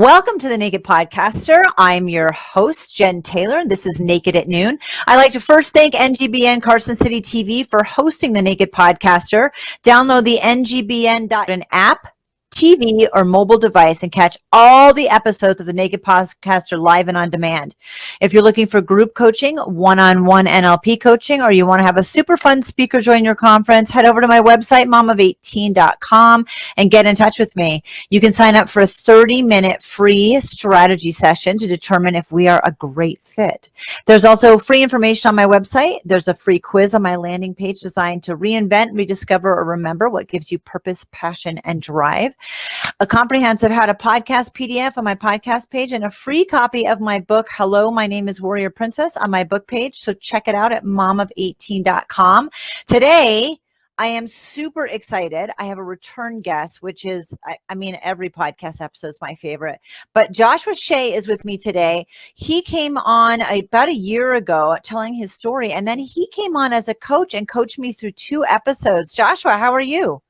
Welcome to the Naked Podcaster. I'm your host, Jen Taylor, and this is Naked at Noon. I'd like to first thank NGBN Carson City TV for hosting the Naked Podcaster. Download the NGBN app TV or mobile device and catch all the episodes of the Naked Podcaster live and on demand. If you're looking for group coaching, one on one NLP coaching, or you want to have a super fun speaker join your conference, head over to my website, momof18.com, and get in touch with me. You can sign up for a 30 minute free strategy session to determine if we are a great fit. There's also free information on my website. There's a free quiz on my landing page designed to reinvent, rediscover, or remember what gives you purpose, passion, and drive a comprehensive how to podcast PDF on my podcast page, and a free copy of my book, Hello, My Name is Warrior Princess, on my book page. So check it out at momof18.com. Today, I am super excited. I have a return guest, which is, I, I, mean, every podcast episode is my favorite. But Joshua Shea is with me today. He came on about a year ago telling his story, and then he came on as a coach and coached me through two episodes. Joshua, how are you?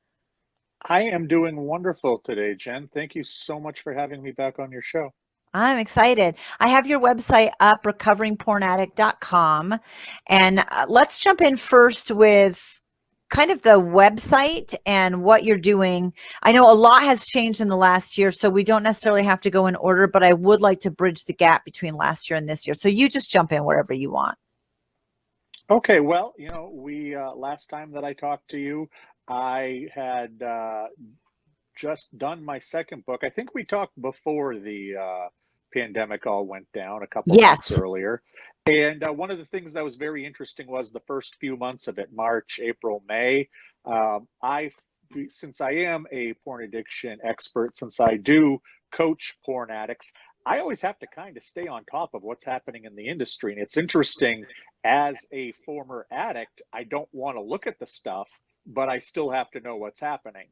I am doing wonderful today, Jen. Thank you so much for having me back on your show. I'm excited. I have your website up, recoveringpornaddict.com. And uh, let's jump in first with kind of the website and what you're doing. I know a lot has changed in the last year, so we don't necessarily have to go in order, but I would like to bridge the gap between last year and this year. So you just jump in wherever you want. Okay, well, you know, we uh, last time that I talked to you, I had uh, just done my second book. I think we talked before the uh, pandemic all went down a couple yes. months earlier. And uh, one of the things that was very interesting was the first few months of it, March, April, May. Um, I, since I am a porn addiction expert, since I do coach porn addicts, I always have to kind of stay on top of what's happening in the industry. And it's interesting, as a former addict, I don't want to look at the stuff but I still have to know what's happening.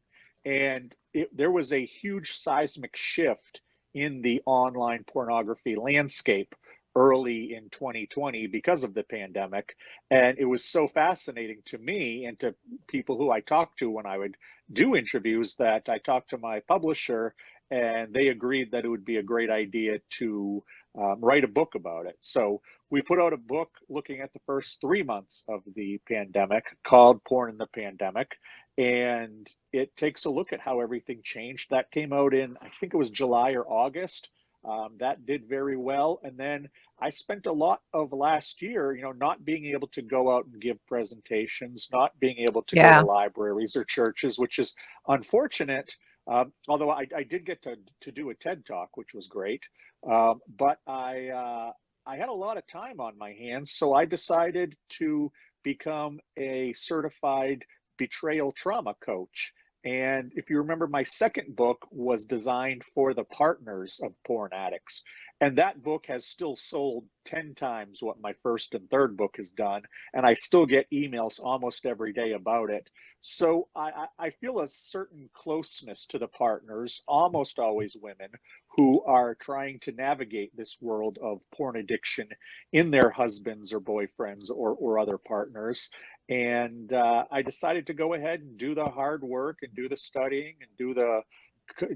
And it, there was a huge seismic shift in the online pornography landscape early in 2020 because of the pandemic. And it was so fascinating to me and to people who I talked to when I would do interviews that I talked to my publisher and they agreed that it would be a great idea to um, write a book about it. So we put out a book looking at the first three months of the pandemic called Porn in the Pandemic. And it takes a look at how everything changed. That came out in, I think it was July or August. Um, that did very well. And then I spent a lot of last year, you know, not being able to go out and give presentations, not being able to yeah. go to libraries or churches, which is unfortunate. Um, although I, I, did get to, to do a TED talk, which was great. Um, but I, uh, I had a lot of time on my hands, so I decided to become a certified betrayal trauma coach. And if you remember, my second book was designed for the partners of porn addicts. And that book has still sold 10 times what my first and third book has done. And I still get emails almost every day about it. So I, I feel a certain closeness to the partners, almost always women, who are trying to navigate this world of porn addiction in their husbands or boyfriends or, or other partners. And uh, I decided to go ahead and do the hard work and do the studying and do the,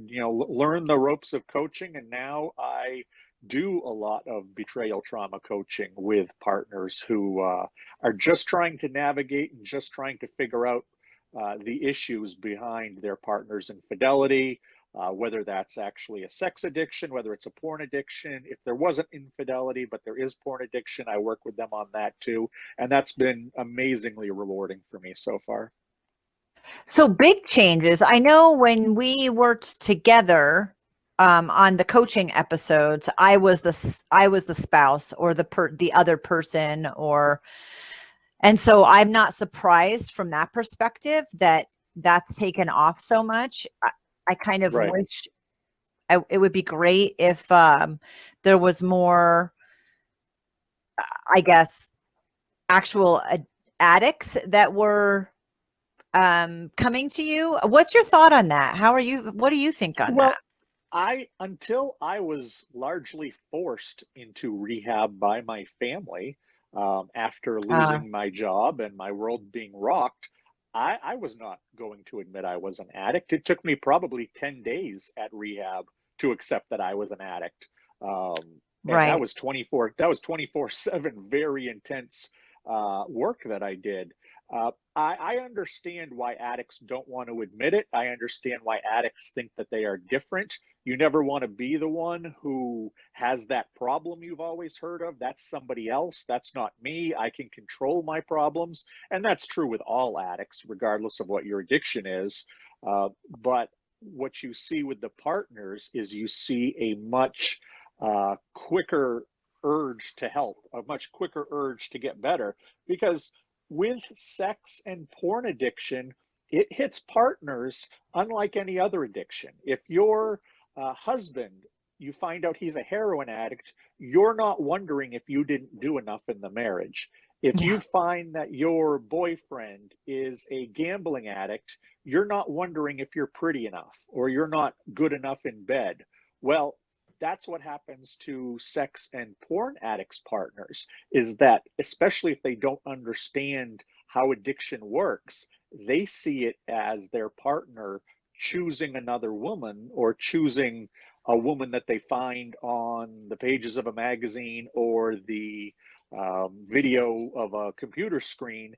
you know, learn the ropes of coaching. And now I do a lot of betrayal trauma coaching with partners who uh, are just trying to navigate and just trying to figure out uh, the issues behind their partner's infidelity, uh, whether that's actually a sex addiction, whether it's a porn addiction. If there wasn't infidelity, but there is porn addiction, I work with them on that too. And that's been amazingly rewarding for me so far. So big changes. I know when we worked together um, on the coaching episodes, I was the I was the spouse or the per, the other person or and so I'm not surprised from that perspective that that's taken off so much. I, I kind of right. wish I, it would be great if um, there was more, I guess, actual ad- addicts that were um, coming to you. What's your thought on that? How are you? What do you think on well, that? I until I was largely forced into rehab by my family um, after uh-huh. losing uh, my job and my world being rocked, I, I was not going to admit I was an addict. It took me probably 10 days at rehab to accept that I was an addict. Um, and Right. that was 24 that was 24 7 very intense uh, work that i did uh, I, I understand why addicts don't want to admit it. I understand why addicts think that they are different. You never want to be the one who has that problem you've always heard of. That's somebody else. That's not me. I can control my problems. And that's true with all addicts regardless of what your addiction is. Uh, but what you see with the partners is you see a much uh, quicker urge to help, a much quicker urge to get better. Because with sex and porn addiction, it hits partners unlike any other addiction. If your uh, husband, you find out he's a heroin addict, you're not wondering if you didn't do enough in the marriage. If you find that your boyfriend is a gambling addict, you're not wondering if you're pretty enough or you're not good enough in bed. Well, that's what happens to sex and porn addicts partners is that especially if they don't understand how addiction works they see it as their partner choosing another woman or choosing a woman that they find on the pages of a magazine or the um, video of a computer screen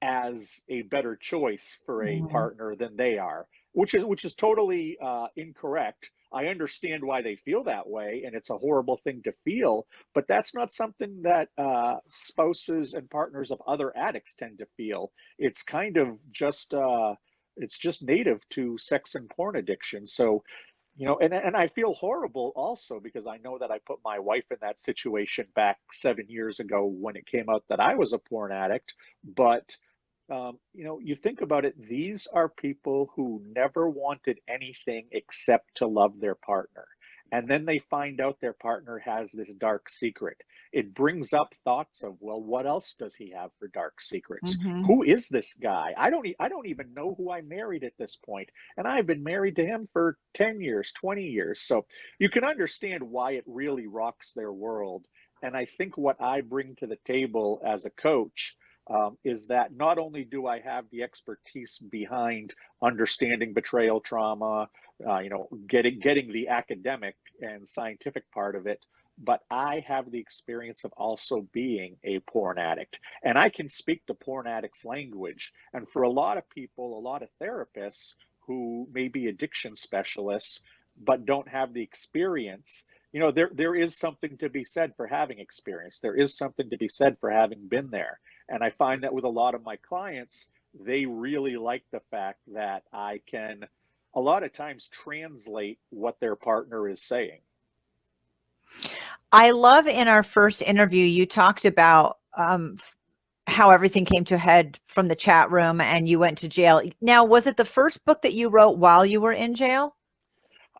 as a better choice for a Mhm. partner than they are which is which is totally uh, incorrect I understand why they feel that way, and it's a horrible thing to feel, but that's not something that uh, spouses and partners of other addicts tend to feel. It's kind of just uh, it's just native to sex and porn addiction. So, you know, and and I feel horrible also because I know that I put my wife in that situation back seven years ago when it came out that I was a porn addict, but um, you know, you think about it, these are people who never wanted anything except to love their partner. And then they find out their partner has this dark secret. It brings up thoughts of, well, what else does he have for dark secrets? Mhm. Who is this guy? I don't, e- I don't even know who I married at this point, and I've been married to him for ten years, twenty years. So you can understand why it really rocks their world. And I think what I bring to the table as a coach um, is that not only do I have the expertise behind understanding betrayal trauma, uh, you know, getting getting the academic and scientific part of it, but I have the experience of also being a porn addict, and I can speak the porn addict's language. And for a lot of people, a lot of therapists who may be addiction specialists but don't have the experience you know there there is something to be said for having experience. There is something to be said for having been there and I find that with a lot of my clients, they really like the fact that I can a lot of times translate what their partner is saying. I love in our first interview, you talked about um, how everything came to a head from the chat room and you went to jail. Now, was it the first book that you wrote while you were in jail?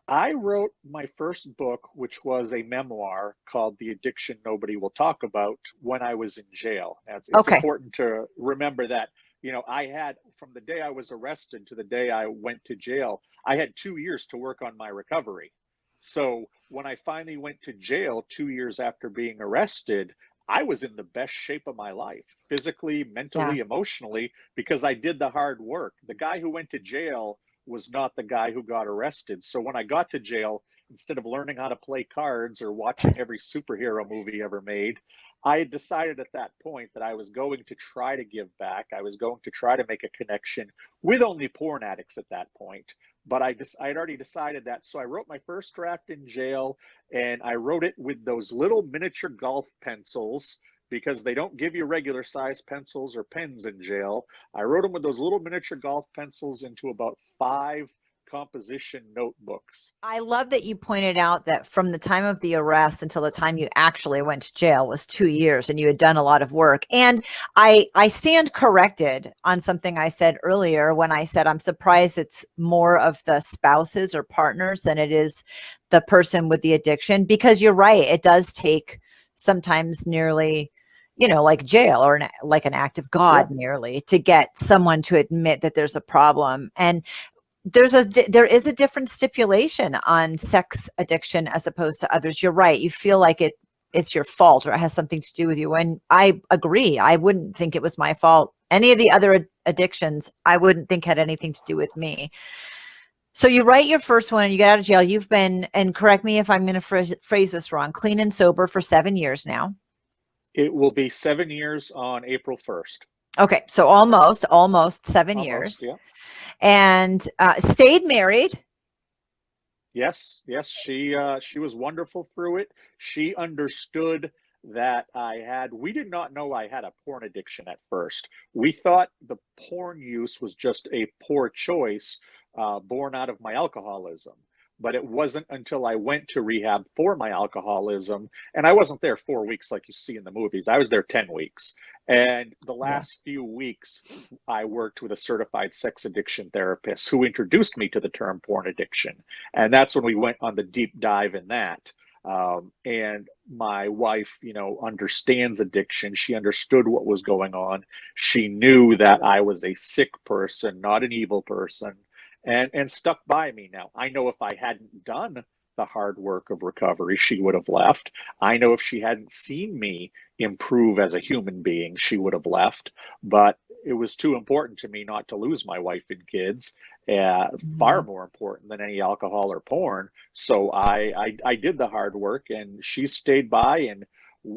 I wrote my first book, which was a memoir called The Addiction Nobody Will Talk About, when I was in jail. It's, it's Okay. important to remember that, you know, I had from the day I was arrested to the day I went to jail, I had two years to work on my recovery. So when I finally went to jail two years after being arrested, I was in the best shape of my life, physically, mentally, emotionally, because I did the hard work. The guy who went to jail was not the guy who got arrested. So when I got to jail, instead of learning how to play cards or watching every superhero movie ever made, I had decided at that point that I was going to try to give back. I was going to try to make a connection with only porn addicts at that point. But I just I had already decided that. So I wrote my first draft in jail and I wrote it with those little miniature golf pencils because they don't give you regular size pencils or pens in jail. I wrote them with those little miniature golf pencils into about five composition notebooks. I love that you pointed out that from the time of the arrest until the time you actually went to jail was two years and you had done a lot of work. And I I stand corrected on something I said earlier when I said I'm surprised it's more of the spouses or partners than it is the person with the addiction because you're right, it does take sometimes nearly you know like jail or an, like an act of god nearly to get someone to admit that there's a problem. And there's a there is a different stipulation on sex addiction as opposed to others. You're right. You feel like it it's your fault or it has something to do with you. And i agree. I wouldn't think it was my fault. Any of the other addictions i wouldn't think had anything to do with me. So you write your first one and you get out of jail. You've been, and correct me if I'm going to phrase, phrase this wrong, clean and sober for seven years now. It will be seven years on April 1st. Okay, so almost, almost seven Almost, years, Yeah. and uh, stayed married. Yes, yes, she uh, she was wonderful through it. She understood that I had. We did not know I had a porn addiction at first. We thought the porn use was just a poor choice uh, born out of my alcoholism. But it wasn't until I went to rehab for my alcoholism, and I wasn't there four weeks like you see in the movies. I was there ten weeks, and the last few weeks, I worked with a certified sex addiction therapist who introduced me to the term porn addiction. And that's when we went on the deep dive in that. Um, and my wife, you know, understands addiction. She understood what was going on. She knew that I was a sick person, not an evil person, and, and stuck by me. Now, I know if I hadn't done the hard work of recovery, she would have left. I know if she hadn't seen me improve as a human being, she would have left. But it was too important to me not to lose my wife and kids. Uh, Far more important than any alcohol or porn. So I, I I did the hard work, and she stayed by, and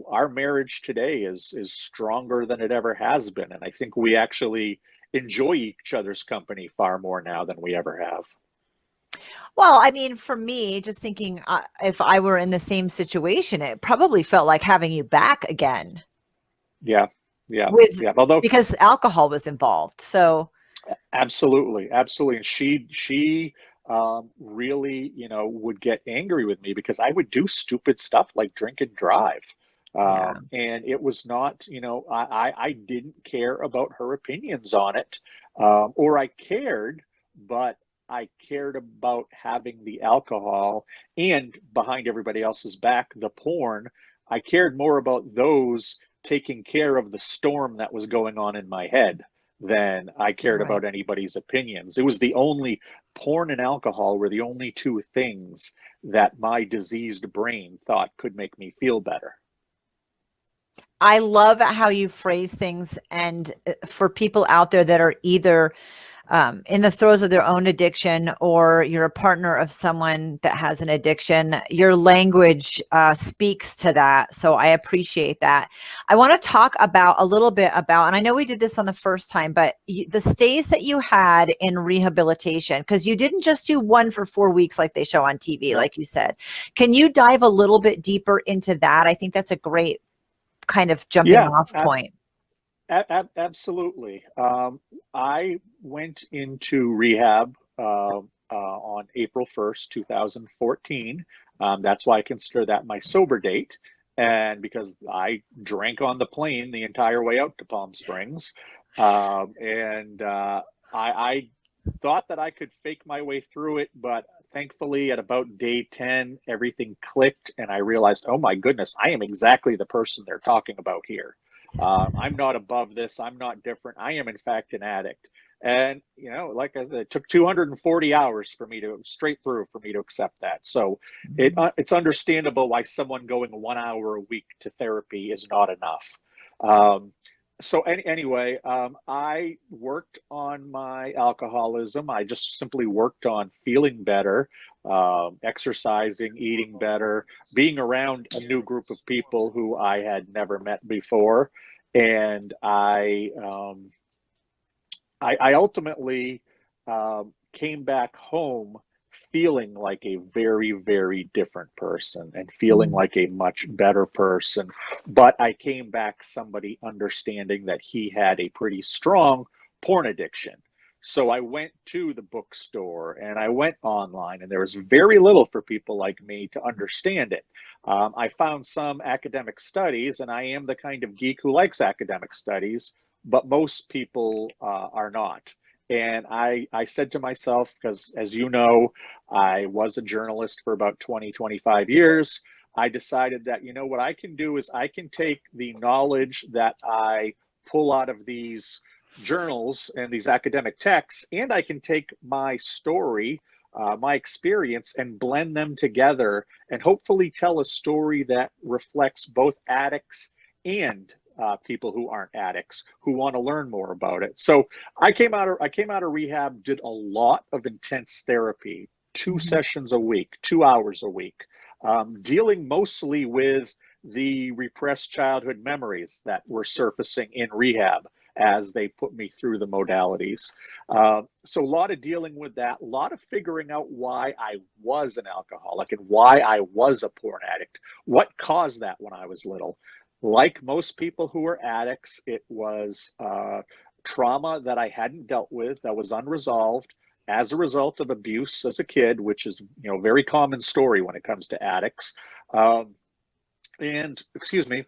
our marriage today is is stronger than it ever has been. And I think we actually enjoy each other's company far more now than we ever have. Well, I mean, for me, just thinking uh, if I were in the same situation, it probably felt like having you back again Yeah, yeah, with yeah. Although because alcohol was involved. So Absolutely, absolutely. And she she um, really, you know, would get angry with me because I would do stupid stuff like drink and drive. Yeah. Um, and it was not, you know, I, I, I didn't care about her opinions on it, um, or I cared, but I cared about having the alcohol and behind everybody else's back, the porn. I cared more about those taking care of the storm that was going on in my head than I cared Right. about anybody's opinions. It was the only porn and alcohol were the only two things that my diseased brain thought could make me feel better. I love how you phrase things. And uh, for people out there that are either um, in the throes of their own addiction or you're a partner of someone that has an addiction, your language uh, speaks to that. So I appreciate that. I want to talk about a little bit about, and I know we did this on the first time, but you, the stays that you had in rehabilitation, because you didn't just do one for four weeks like they show on TV, like you said. Can you dive a little bit deeper into that? I think that's a great kind of jumping Yeah, off point. A- ab- absolutely. Um, I went into rehab uh, uh, on April 1st, 2014. Um, that's why I consider that my sober date. And because I drank on the plane the entire way out to Palm Springs. Um, and uh, I, I thought that I could fake my way through it, but thankfully at about day 10, everything clicked. And I realized, oh my goodness, I am exactly the person they're talking about here. Um, I'm not above this. I'm not different. I am, in fact, an addict. And, you know, like I said, it took 240 hours for me to straight through for me to accept that. So it, uh, it's understandable why someone going one hour a week to therapy is not enough. Um, so any, anyway, um, I worked on my alcoholism. I just simply worked on feeling better, um, exercising, eating better, being around a new group of people who I had never met before, and I um, I, I ultimately um, came back home feeling like a very, very different person and feeling Mm. like a much better person. But I came back somebody understanding that he had a pretty strong porn addiction. So I went to the bookstore and I went online, and there was very little for people like me to understand it. Um, I found some academic studies, and I am the kind of geek who likes academic studies, but most people uh, are not. And I, I said to myself, because as you know, I was a journalist for about 20, 25 years. I decided that, you know, what I can do is I can take the knowledge that I pull out of these journals and these academic texts, and I can take my story, uh, my experience, and blend them together and hopefully tell a story that reflects both addicts and uh, people who aren't addicts who want to learn more about it. So I came out of I came out of rehab, did a lot of intense therapy, 2 mm-hmm. sessions a week, two hours a week, um, dealing mostly with the repressed childhood memories that were surfacing in rehab as they put me through the modalities. Uh, so a lot of dealing with that, a lot of figuring out why I was an alcoholic and why I was a porn addict, what caused that when I was little. Like most people who are addicts, it was uh, trauma that I hadn't dealt with that was unresolved as a result of abuse as a kid, which is you know very common story when it comes to addicts. Um, and excuse me,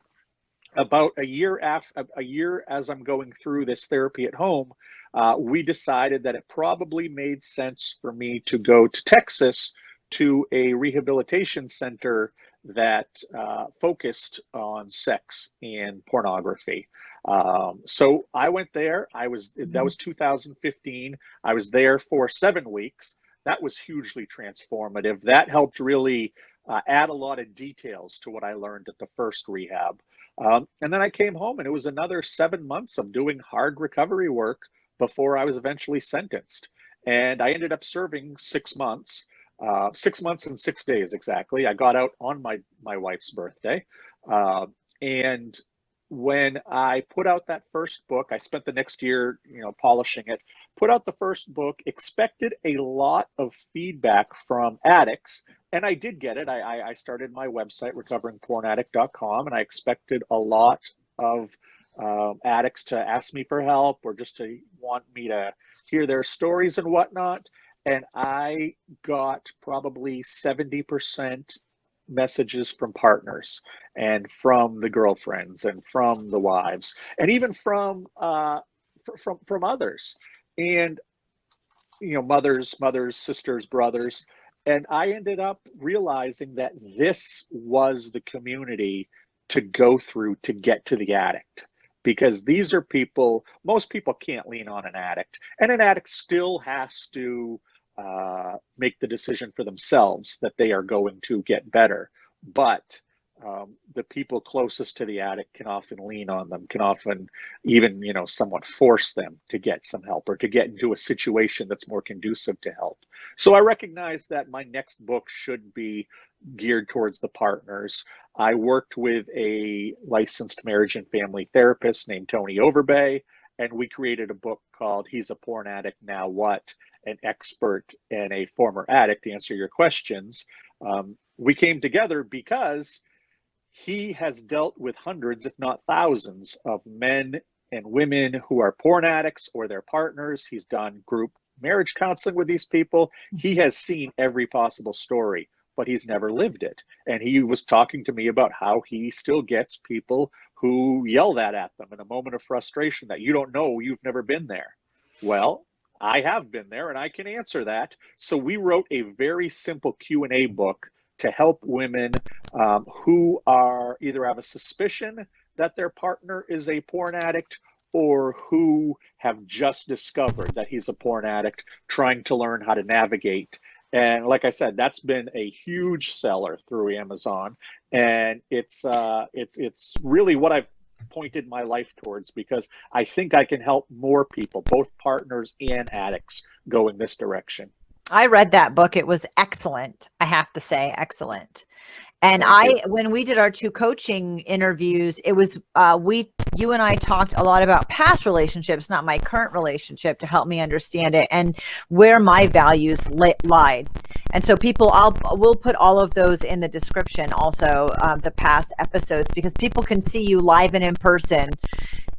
about a year after a year as I'm going through this therapy at home, uh, we decided that it probably made sense for me to go to Texas to a rehabilitation center that uh, focused on sex and pornography. Um, so I went there. I was that mm-hmm. was 2015. I was there for seven weeks. That was hugely transformative. That helped really uh, add a lot of details to what I learned at the first rehab. Um, and then I came home, and it was another seven months of doing hard recovery work before I was eventually sentenced. And I ended up serving six months, uh, six months and six days exactly. I got out on my my wife's birthday, uh, and when I put out that first book, I spent the next year, you know, polishing it. Put out the first book, expected a lot of feedback from addicts, and I did get it. I, I started my website, recoveringpornaddict.com, and I expected a lot of um, addicts to ask me for help or just to want me to hear their stories and whatnot. And I got probably 70% messages from partners and from the girlfriends and from the wives and even from uh, from from others. And you know mothers mothers sisters brothers. And i ended up realizing that this was the community to go through to get to the addict. Because these are people most people can't lean on an addict. And an addict still has to uh, make the decision for themselves that they are going to get better. But um, the people closest to the addict can often lean on them, can often even, you know, somewhat force them to get some help or to get into a situation that's more conducive to help. So I recognize that my next book should be geared towards the partners. I worked with a licensed marriage and family therapist named Tony Overbay, and we created a book called He's a Porn Addict Now What? an expert and a former addict to answer your questions. Um, we came together because he has dealt with hundreds, if not thousands, of men and women who are porn addicts or their partners. He's done group marriage counseling with these people. He has seen every possible story, but he's never lived it. And he was talking to me about how he still gets people who yell that at them in a moment of frustration that you don't know, you've never been there. Well, I have been there and I can answer that. So we wrote a very simple Q&A book to help women um, who are either have a suspicion that their partner is a porn addict or who have just discovered that he's a porn addict trying to learn how to navigate and like i said that's been a huge seller through amazon and it's uh it's it's really what i've pointed my life towards because I think I can help more people, both partners and addicts, go in this direction. I read that book. It was excellent. I have to say, excellent. And I, when we did our two coaching interviews, it was uh, we, you and I talked a lot about past relationships, not my current relationship, to help me understand it and where my values li- lied. And so, people, I'll we'll put all of those in the description, also uh, the past episodes, because people can see you live and in person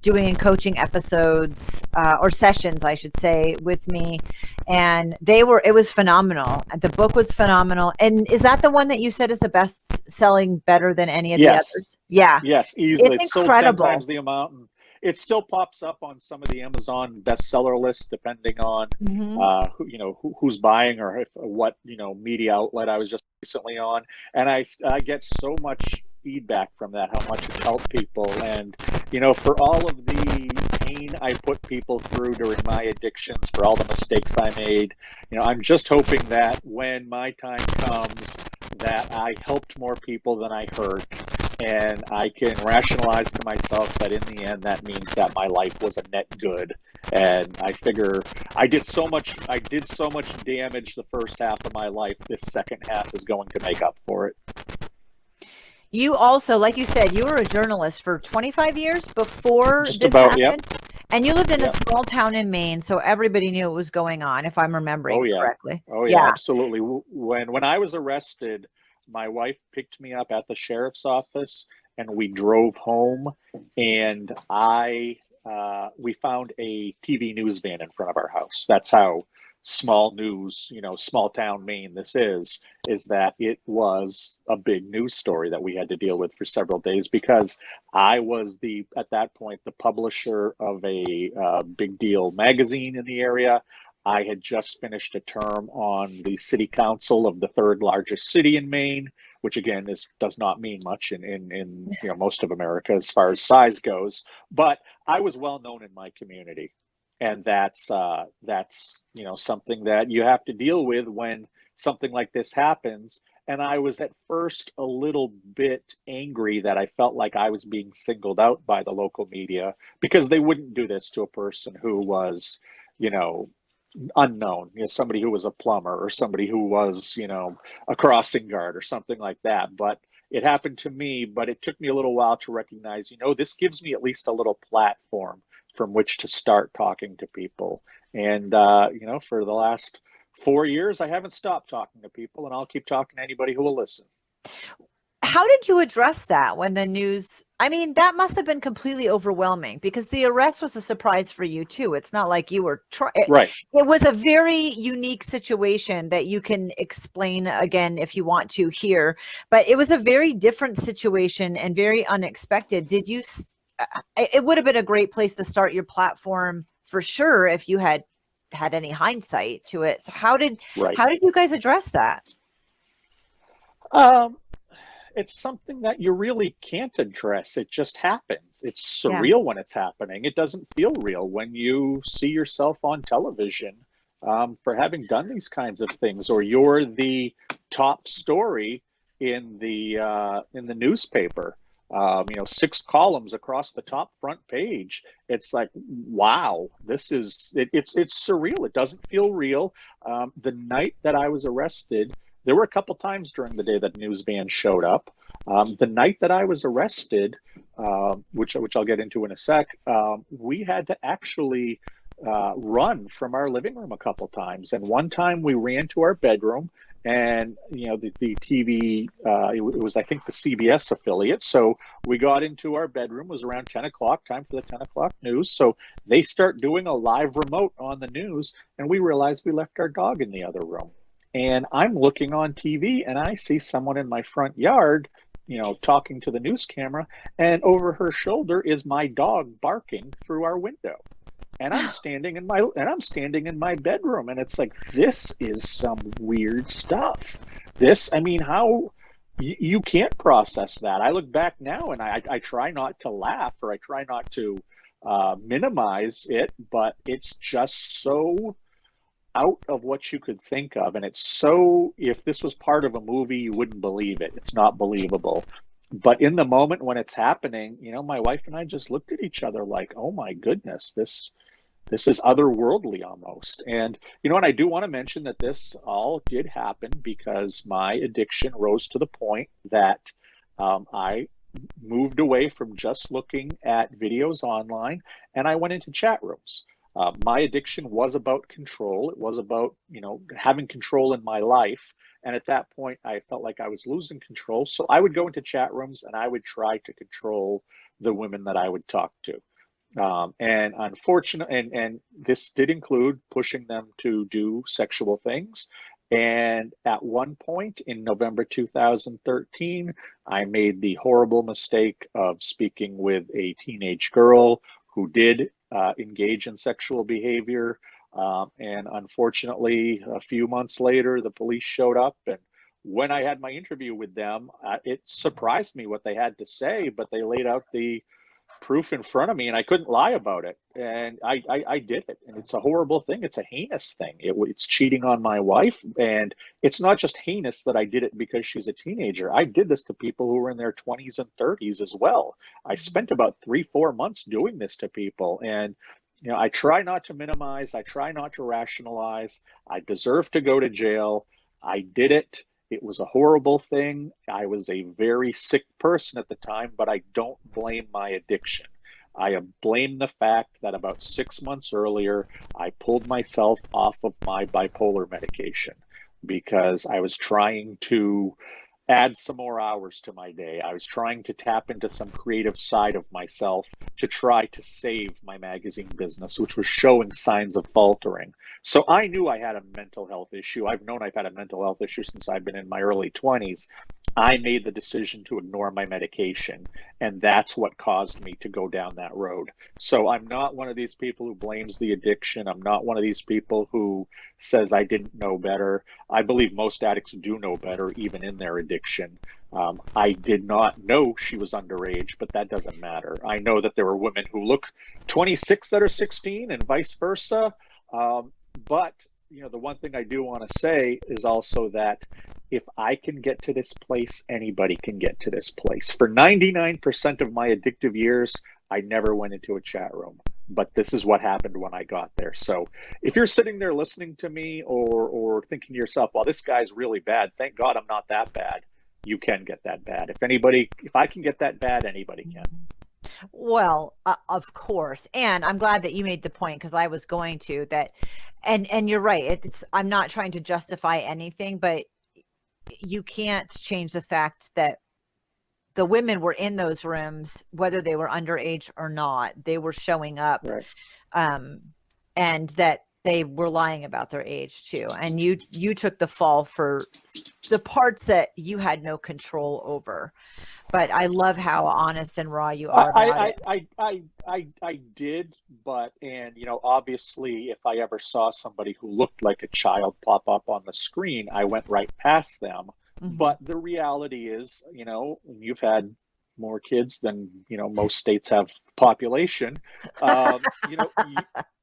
doing and coaching episodes uh, or sessions, I should say, with me, and they were it was phenomenal. The book was phenomenal. And is that the one that you said is the best selling, better than any of yes. the others? Yeah. Yes, easily. It's, it's incredible. times the amount. And it still pops up on some of the Amazon bestseller lists, depending on mm-hmm. uh, who, you know who, who's buying or if, what you know media outlet I was just recently on, and I I get so much feedback from that, how much it's helped people. And, you know, for all of the pain I put people through during my addictions, for all the mistakes I made, you know, I'm just hoping that when my time comes, that I helped more people than I hurt. and I can rationalize to myself that in the end that means that my life was a net good. And I figure I did so much I did so much damage the first half of my life. This second half is going to make up for it. You also, like you said, you were a journalist for 25 years before Just this about, happened. And you lived in a small town in Maine, so everybody knew what was going on, if I'm remembering Oh, yeah. correctly. Oh yeah, Yeah. absolutely. When when I was arrested, my wife picked me up at the sheriff's office, and we drove home. And I uh, we found a TV news van in front of our house. That's how small news, you know, small town Maine this is. Is that it was a big news story that we had to deal with for several days because I was the at that point the publisher of a uh, big deal magazine in the area. I had just finished a term on the city council of the third largest city in Maine, which again is does not mean much in in, in you know most of America as far as size goes. But I was well known in my community, and that's uh, that's you know something that you have to deal with when something like this happens. And I was at first a little bit angry that I felt like I was being singled out by the local media because they wouldn't do this to a person who was, you know, unknown, you know, somebody who was a plumber or somebody who was, you know, a crossing guard or something like that. But it happened to me, but it took me a little while to recognize, you know, this gives me at least a little platform from which to start talking to people. And, uh, you know, for the last four years, I haven't stopped talking to people, and I'll keep talking to anybody who will listen. How did you address that when the news? I mean, that must have been completely overwhelming because the arrest was a surprise for you too. It's not like you were trying. Right. It was a very unique situation that you can explain again if you want to here, but it was a very different situation and very unexpected. Did you? It would have been a great place to start your platform for sure if you had had any hindsight to it. So how did Right. how did you guys address that? Um, it's something that you really can't address. It just happens. It's Yeah. surreal when it's happening. It doesn't feel real when you see yourself on television um, for having done these kinds of things, or you're the top story in the uh, in the newspaper. Um, you know, six columns across the top front page. It's like, wow, this is it, it's it's surreal. It doesn't feel real. Um, the night that I was arrested, there were a couple times during the day that news van showed up. Um, the night that I was arrested, um, which which I'll get into in a sec, um, we had to actually uh, run from our living room a couple times. And one time we ran to our bedroom, and you know the the TV, uh, it, it was I think the CBS affiliate. So we got into our bedroom. Was around ten o'clock, time for the ten o'clock news. So they start doing a live remote on the news, and we realized we left our dog in the other room and I'm looking on TV and I see someone in my front yard, you know, talking to the news camera, and over her shoulder is my dog barking through our window. And I'm standing in my and I'm standing in my bedroom and it's like this is some weird stuff. This, I mean, how you, can't process that. I look back now and I I try not to laugh or I try not to uh, minimize it, but it's just so out of what you could think of. And it's so, if this was part of a movie, you wouldn't believe it. It's not believable. But in the moment when it's happening, you know, my wife and I just looked at each other like, oh my goodness, this. This is otherworldly almost. And, you know, and I do want to mention that this all did happen because my addiction rose to the point that um, I moved away from just looking at videos online and I went into chat rooms. Uh, my addiction was about control. It was about, you know, having control in my life. And at that point, I felt like I was losing control. So I would go into chat rooms and I would try to control the women that I would talk to. Um, and unfortunate, and, and this did include pushing them to do sexual things. And at one point in November 2013, I made the horrible mistake of speaking with a teenage girl who did uh, engage in sexual behavior. Um, and unfortunately, a few months later, the police showed up. And when I had my interview with them, uh, it surprised me what they had to say, but they laid out the proof in front of me and I couldn't lie about it. And I, I, I did it. And it's a horrible thing. It's a heinous thing. It, it's cheating on my wife. And it's not just heinous that I did it because she's a teenager. I did this to people who were in their 20s and 30s as well. I mm-hmm. spent about three, four months doing this to people. And you know, I try not to minimize, I try not to rationalize. I deserve to go to jail. I did it. It was a horrible thing. I was a very sick person at the time, but I don't blame my addiction. I blame the fact that about six months earlier, I pulled myself off of my bipolar medication because I was trying to add some more hours to my day. I was trying to tap into some creative side of myself to try to save my magazine business, which was showing signs of faltering. So I knew I had a mental health issue. I've known I've had a mental health issue since I've been in my early 20s. I made the decision to ignore my medication, and that's what caused me to go down that road. So I'm not one of these people who blames the addiction. I'm not one of these people who says I didn't know better. I believe most addicts do know better, even in their addiction. Um, I did not know she was underage, but that doesn't matter. I know that there are women who look 26 that are 16 and vice versa. Um, but you know, the one thing I do want to say is also that if I can get to this place, anybody can get to this place. For 99% of my addictive years, I never went into a chat room. But this is what happened when I got there. So if you're sitting there listening to me or or thinking to yourself, well, this guy's really bad, thank God I'm not that bad, you can get that bad. If anybody if I can get that bad, anybody can. Well, uh, of course. And I'm glad that you made the point because I was going to that and and you're right. It's I'm not trying to justify anything, but you can't change the fact that the women were in those rooms whether they were underage or not. They were showing up. Right. Um and that they were lying about their age too and you you took the fall for the parts that you had no control over. But i love how honest and raw you are I, I, I, I, I, did but and you know obviously if i ever saw somebody who looked like a child pop up on the screen i went right past them. Mm-hmm. but the reality is you know you've had more kids than you know most states have population um, you know you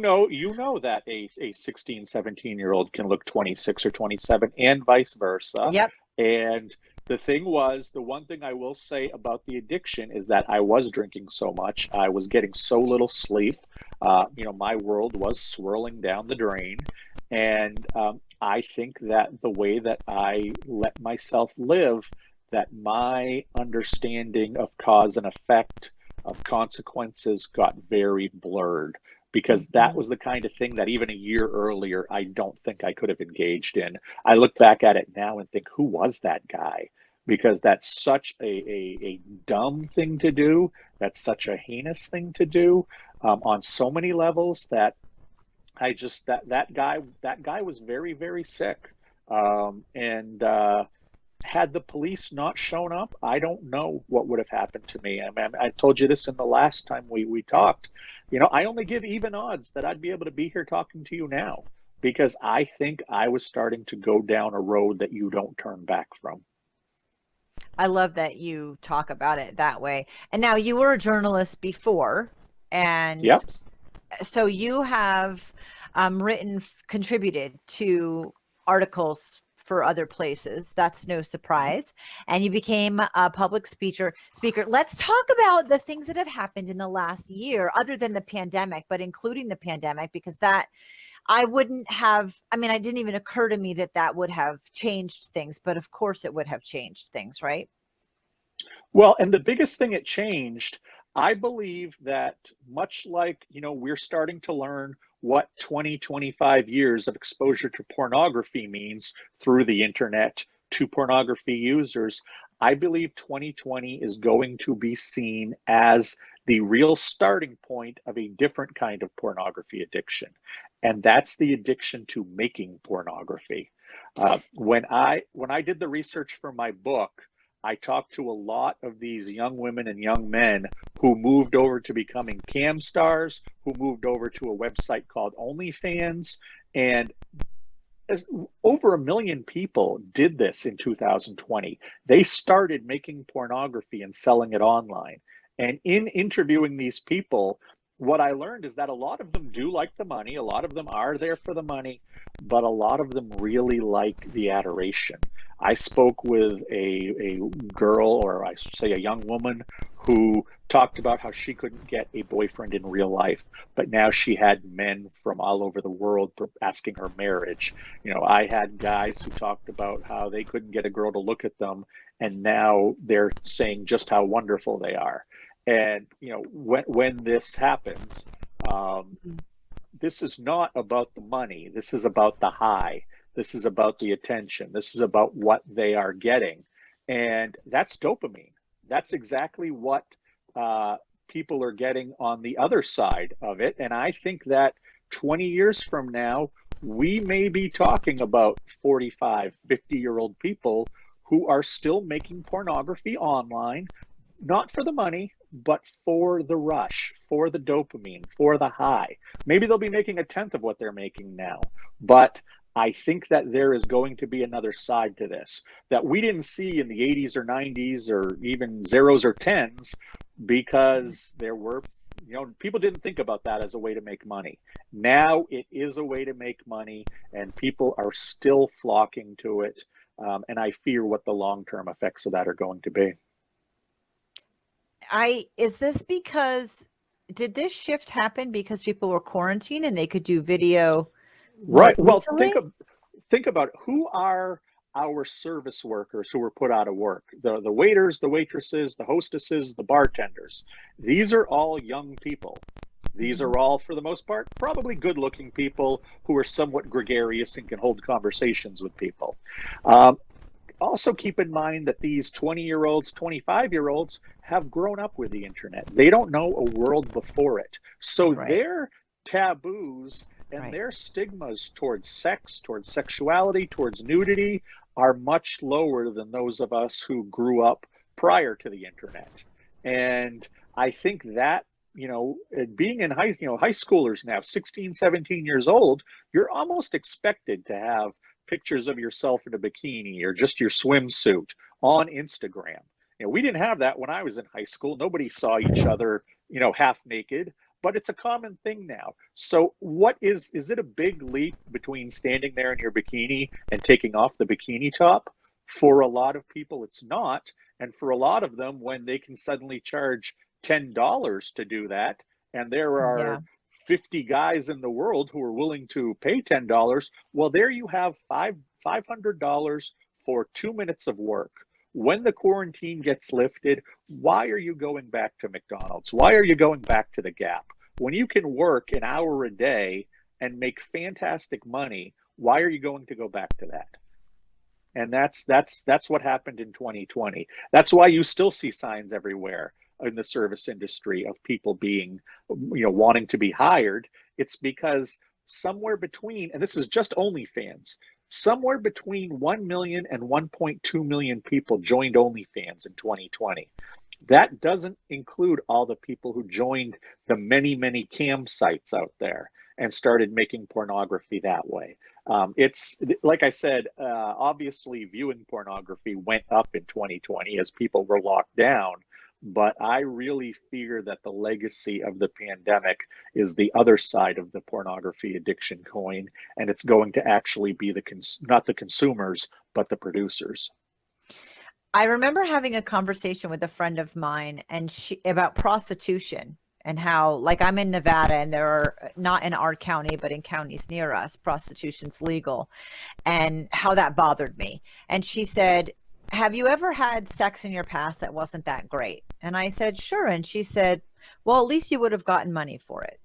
know you know that a, a 16 17 year old can look 26 or 27 and vice versa. Yep. And the thing was the one thing i will say about the addiction is that i was drinking so much i was getting so little sleep uh, you know my world was swirling down the drain. And um, i think that the way that i let myself live that my understanding of cause and effect of consequences got very blurred because that mm-hmm. was the kind of thing that even a year earlier I don't think I could have engaged in. I look back at it now and think, who was that guy? Because that's such a, a, a dumb thing to do. That's such a heinous thing to do um, on so many levels that I just that that guy that guy was very very sick. Um, and uh, had the police not shown up, I don't know what would have happened to me. I, mean, I told you this in the last time we we talked you know, I only give even odds that I'd be able to be here talking to you now because I think I was starting to go down a road that you don't turn back from. I love that you talk about it that way. And now you were a journalist before, and yep. so you have um, written, contributed to articles for other places. That's no mm-hmm. surprise. And you became a public speaker. Speaker. Let's talk about the things that have happened in the last year, other than the pandemic, but including the pandemic, because that I wouldn't have. I mean, it didn't even occur to me that that would have changed things. But of course, it would have changed things, right? Well, and the biggest thing it changed, I believe that much like you know we're starting to learn what 20, 25 years of exposure to pornography means through the internet to pornography users, I believe 2020 is going to be seen as the real starting point of a different kind of pornography addiction. And that's the addiction to making pornography. Uh, when I when I did the research for my book, I talked to a lot of these young women and young men who moved over to becoming cam stars, who moved over to a website called OnlyFans. And as, over a million people did this in 2020. They started making pornography and selling it online. And in interviewing these people, what I learned is that a lot of them do like the money. A lot of them are there for the money, but a lot of them really like the adoration. I spoke with a, a girl, or I should say a young woman, who talked about how she couldn't get a boyfriend in real life, but now she had men from all over the world asking her marriage. You know, I had guys who talked about how they couldn't get a girl to look at them, and now they're saying just how wonderful they are. And you know, when when this happens, um, mm-hmm. this is not about the money. This is about the high. This is about the attention. This is about what they are getting, and that's dopamine. That's exactly what uh, people are getting on the other side of it. And I think that 20 years from now, we may be talking about 45, 50 year old people who are still making pornography online, not for the money, but for the rush, for the dopamine, for the high. Maybe they'll be making a tenth of what they're making now, but I think that there is going to be another side to this that we didn't see in the 80s or 90s or even zeros or tens because there were you know people didn't think about that as a way to make money now it is a way to make money and people are still flocking to it um, and i fear what the long-term effects of that are going to be I is this because did this shift happen because people were quarantined and they could do video? Right. Well, think of, think about who are our service workers who were put out of work the the waiters the waitresses the hostesses the bartenders these are all young people these are all for the most part probably good looking people who are somewhat gregarious and can hold conversations with people um, also keep in mind that these 20 year olds, 25 year olds have grown up with the internet. They don't know a world before it. So right. their taboos and right. their stigmas towards sex, towards sexuality, towards nudity are much lower than those of us who grew up prior to the internet. And I think that you know uh, being in high you know high schoolers now 16 17 years old you're almost expected to have pictures of yourself in a bikini or just your swimsuit on Instagram. You know, we didn't have that when I was in high school. Nobody saw each other, you know, half naked, but it's a common thing now. So what is is it a big leap between standing there in your bikini and taking off the bikini top? For a lot of people it's not, and for a lot of them when they can suddenly charge $10 to do that and there are yeah 50 guys in the world who are willing to pay $10, well, there you have five $500 for two minutes of work. When the quarantine gets lifted, why are you going back to McDonald's? Why are you going back to the Gap? When you can work an hour a day and make fantastic money, why are you going to go back to that? And that's that's that's what happened in 2020. That's why you still see signs everywhere in the service industry of people being, you know, wanting to be hired. It's because somewhere between, and this is just OnlyFans, somewhere between 1 million and 1.2 million people joined OnlyFans in 2020. That doesn't include all the people who joined the many, many cam sites out there and started making pornography that way. Um, it's like I said, uh, obviously, viewing pornography went up in 2020 as people were locked down but I really fear that the legacy of the pandemic is the other side of the pornography addiction coin, and it's going to actually be the cons- not the consumers but the producers. I remember having a conversation with a friend of mine and she about prostitution and how like I'm in Nevada and there are not in our county but in counties near us prostitution's legal and how that bothered me. And she said have you ever had sex in your past that wasn't that great? And I said, sure. And she said, well, at least you would have gotten money for it.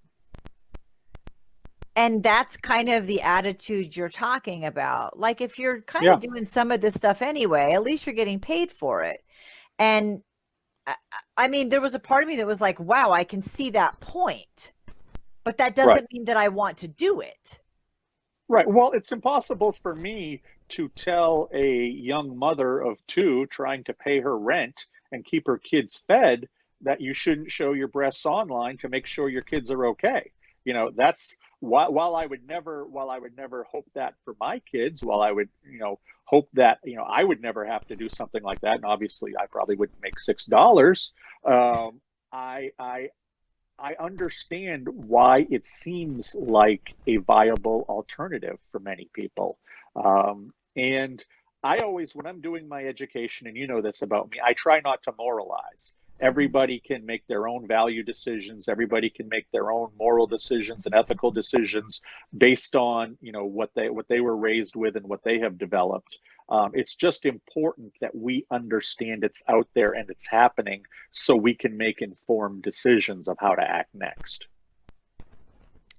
And that's kind of the attitude you're talking about. Like if you're kind yeah. of doing some of this stuff anyway, at least you're getting paid for it. And I mean, there was a part of me that was like, wow, I can see that point. But that doesn't right. mean that I want to do it. Right. Well, it's impossible for me to tell a young mother of two trying to pay her rent and keep her kids fed that you shouldn't show your breasts online to make sure your kids are okay. You know, that's while, while I would never, while I would never hope that for my kids, while I would, you know, hope that, you know, I would never have to do something like that. And obviously I probably wouldn't make $6. Um, I I I understand why it seems like a viable alternative for many people. Um, and I always, when I'm doing my education, and you know this about me, I try not to moralize. Everybody can make their own value decisions. Everybody can make their own moral decisions and ethical decisions based on, you know, what they what they were raised with and what they have developed. Um, it's just important that we understand it's out there and it's happening, so we can make informed decisions of how to act next.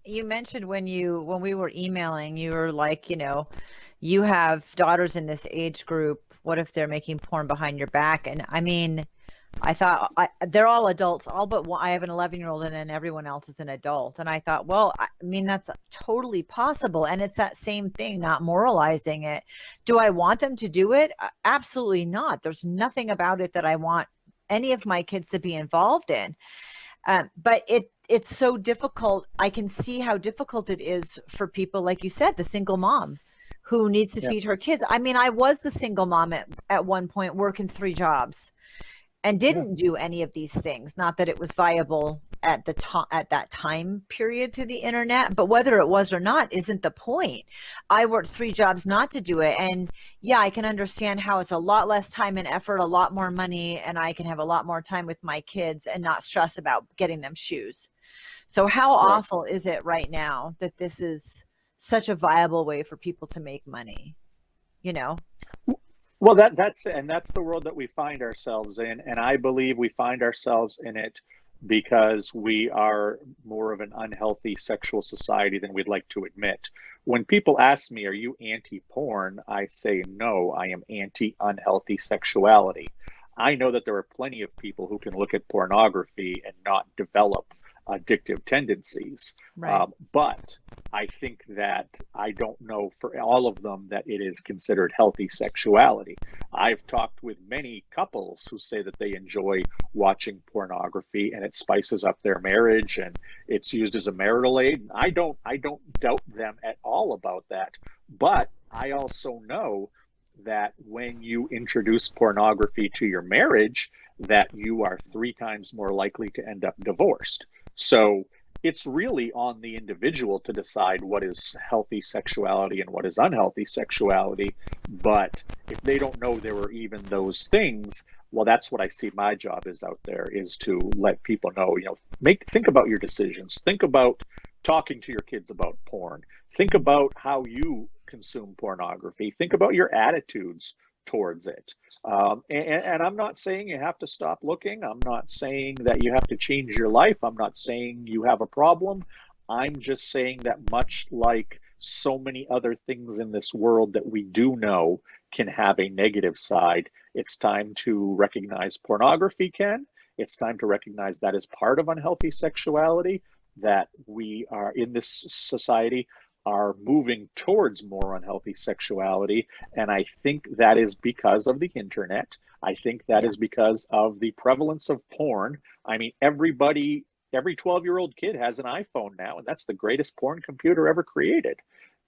You mentioned when you when we were emailing, you were like, you know, you have daughters in this age group. What if they're making porn behind your back? And I mean, I thought I, they're all adults, all but one, I have an 11 year old, and then everyone else is an adult. And I thought, well, I mean, that's totally possible. And it's that same thing, not moralizing it. Do I want them to do it? Absolutely not. There's nothing about it that I want any of my kids to be involved in. Um, but it it's so difficult. I can see how difficult it is for people, like you said, the single mom who needs to yeah. feed her kids. I mean, I was the single mom at, at one point working three jobs and didn't do any of these things. Not that it was viable at the time at that time period to the internet, but whether it was or not isn't the point. I worked three jobs not to do it. And yeah, I can understand how it's a lot less time and effort, a lot more money, and I can have a lot more time with my kids and not stress about getting them shoes. So how right. awful is it right now that this is such a viable way for people to make money you know? Well that that's and that's the world that we find ourselves in and i believe we find ourselves in it because we are more of an unhealthy sexual society than we'd like to admit. When people ask me are you anti-porn? I say no i am anti-unhealthy sexuality. I know that there are plenty of people who can look at pornography and not develop addictive tendencies. Right. Um, but I think that I don't know for all of them that it is considered healthy sexuality. I've talked with many couples who say that they enjoy watching pornography and it spices up their marriage and it's used as a marital aid. I don't I don't doubt them at all about that. But I also know that when you introduce pornography to your marriage, that you are three times more likely to end up divorced. So it's really on the individual to decide what is healthy sexuality and what is unhealthy sexuality. But if they don't know there are even those things, well, that's what I see my job is out there is to let people know, you know, make think about your decisions. Think about talking to your kids about porn. Think about how you consume pornography. Think about your attitudes towards it. Um, and, and, I'm not saying you have to stop looking. I'm not saying that you have to change your life. I'm not saying you have a problem. I'm just saying that much like so many other things in this world that we do know can have a negative side, it's time to recognize pornography can. It's time to recognize that as part of unhealthy sexuality, that we are in this society are moving towards more unhealthy sexuality. And I think that is because of the internet. I think that is because of the prevalence of porn. I mean, everybody, every 12 year old kid has an iPhone now, and that's the greatest porn computer ever created.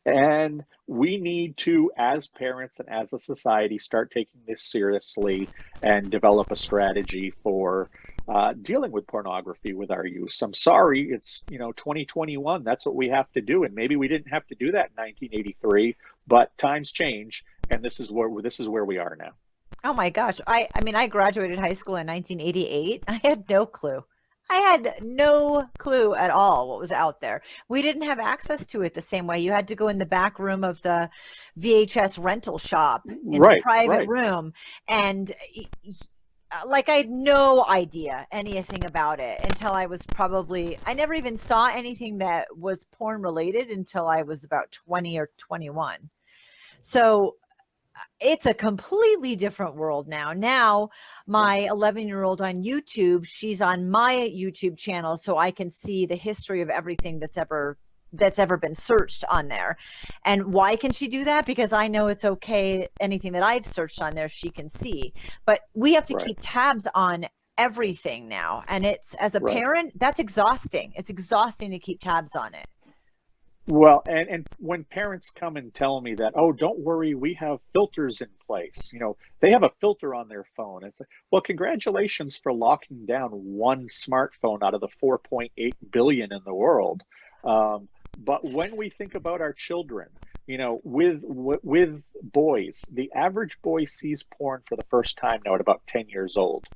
And we need to, as parents and as a society, start taking this seriously and develop a strategy for uh, dealing with pornography with our youth. I'm sorry, it's you know 2021. That's what we have to do, and maybe we didn't have to do that in 1983, but times change, and this is where this is where we are now. Oh my gosh, I I mean I graduated high school in 1988. I had no clue. I had no clue at all what was out there. We didn't have access to it the same way. You had to go in the back room of the VHS rental shop in right, the private right. room and like I had no idea anything about it until I was probably I never even saw anything that was porn related until I was about 20 or 21. So uh, it's a completely different world now. Now, my 11 year old on YouTube, she's on my YouTube channel, so I can see the history of everything that's ever that's ever been searched on there. And why can she do that? Because I know it's okay. Anything that I've searched on there, she can see. But we have to right. keep tabs on everything now. And it's as a right. parent, that's exhausting. It's exhausting to keep tabs on it. Well, and, and when parents come and tell me that, oh, don't worry, we have filters in place. You know, they have a filter on their phone. It's like, well, congratulations for locking down one smartphone out of the 4.8 billion in the world. Um, but when we think about our children, you know, with with boys, the average boy sees porn for the first time now at about 10 years old.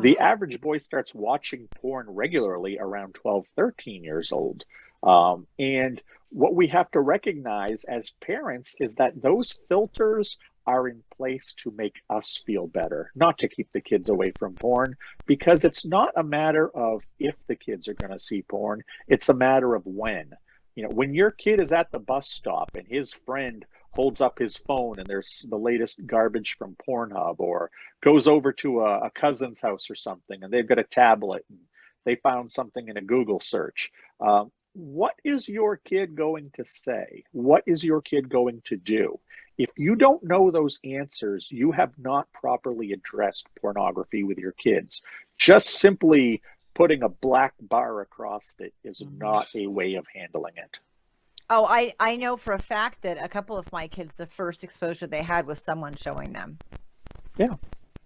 The average boy starts watching porn regularly around 12, 13 years old. Um, and what we have to recognize as parents is that those filters are in place to make us feel better, not to keep the kids away from porn, because it's not a matter of if the kids are going to see porn, it's a matter of when. You know, when your kid is at the bus stop and his friend holds up his phone and there's the latest garbage from Pornhub, or goes over to a, a cousin's house or something and they've got a tablet and they found something in a Google search. Um, what is your kid going to say? What is your kid going to do? If you don't know those answers, you have not properly addressed pornography with your kids. Just simply putting a black bar across it is mm-hmm. not a way of handling it. Oh, I, I know for a fact that a couple of my kids, the first exposure they had was someone showing them. Yeah.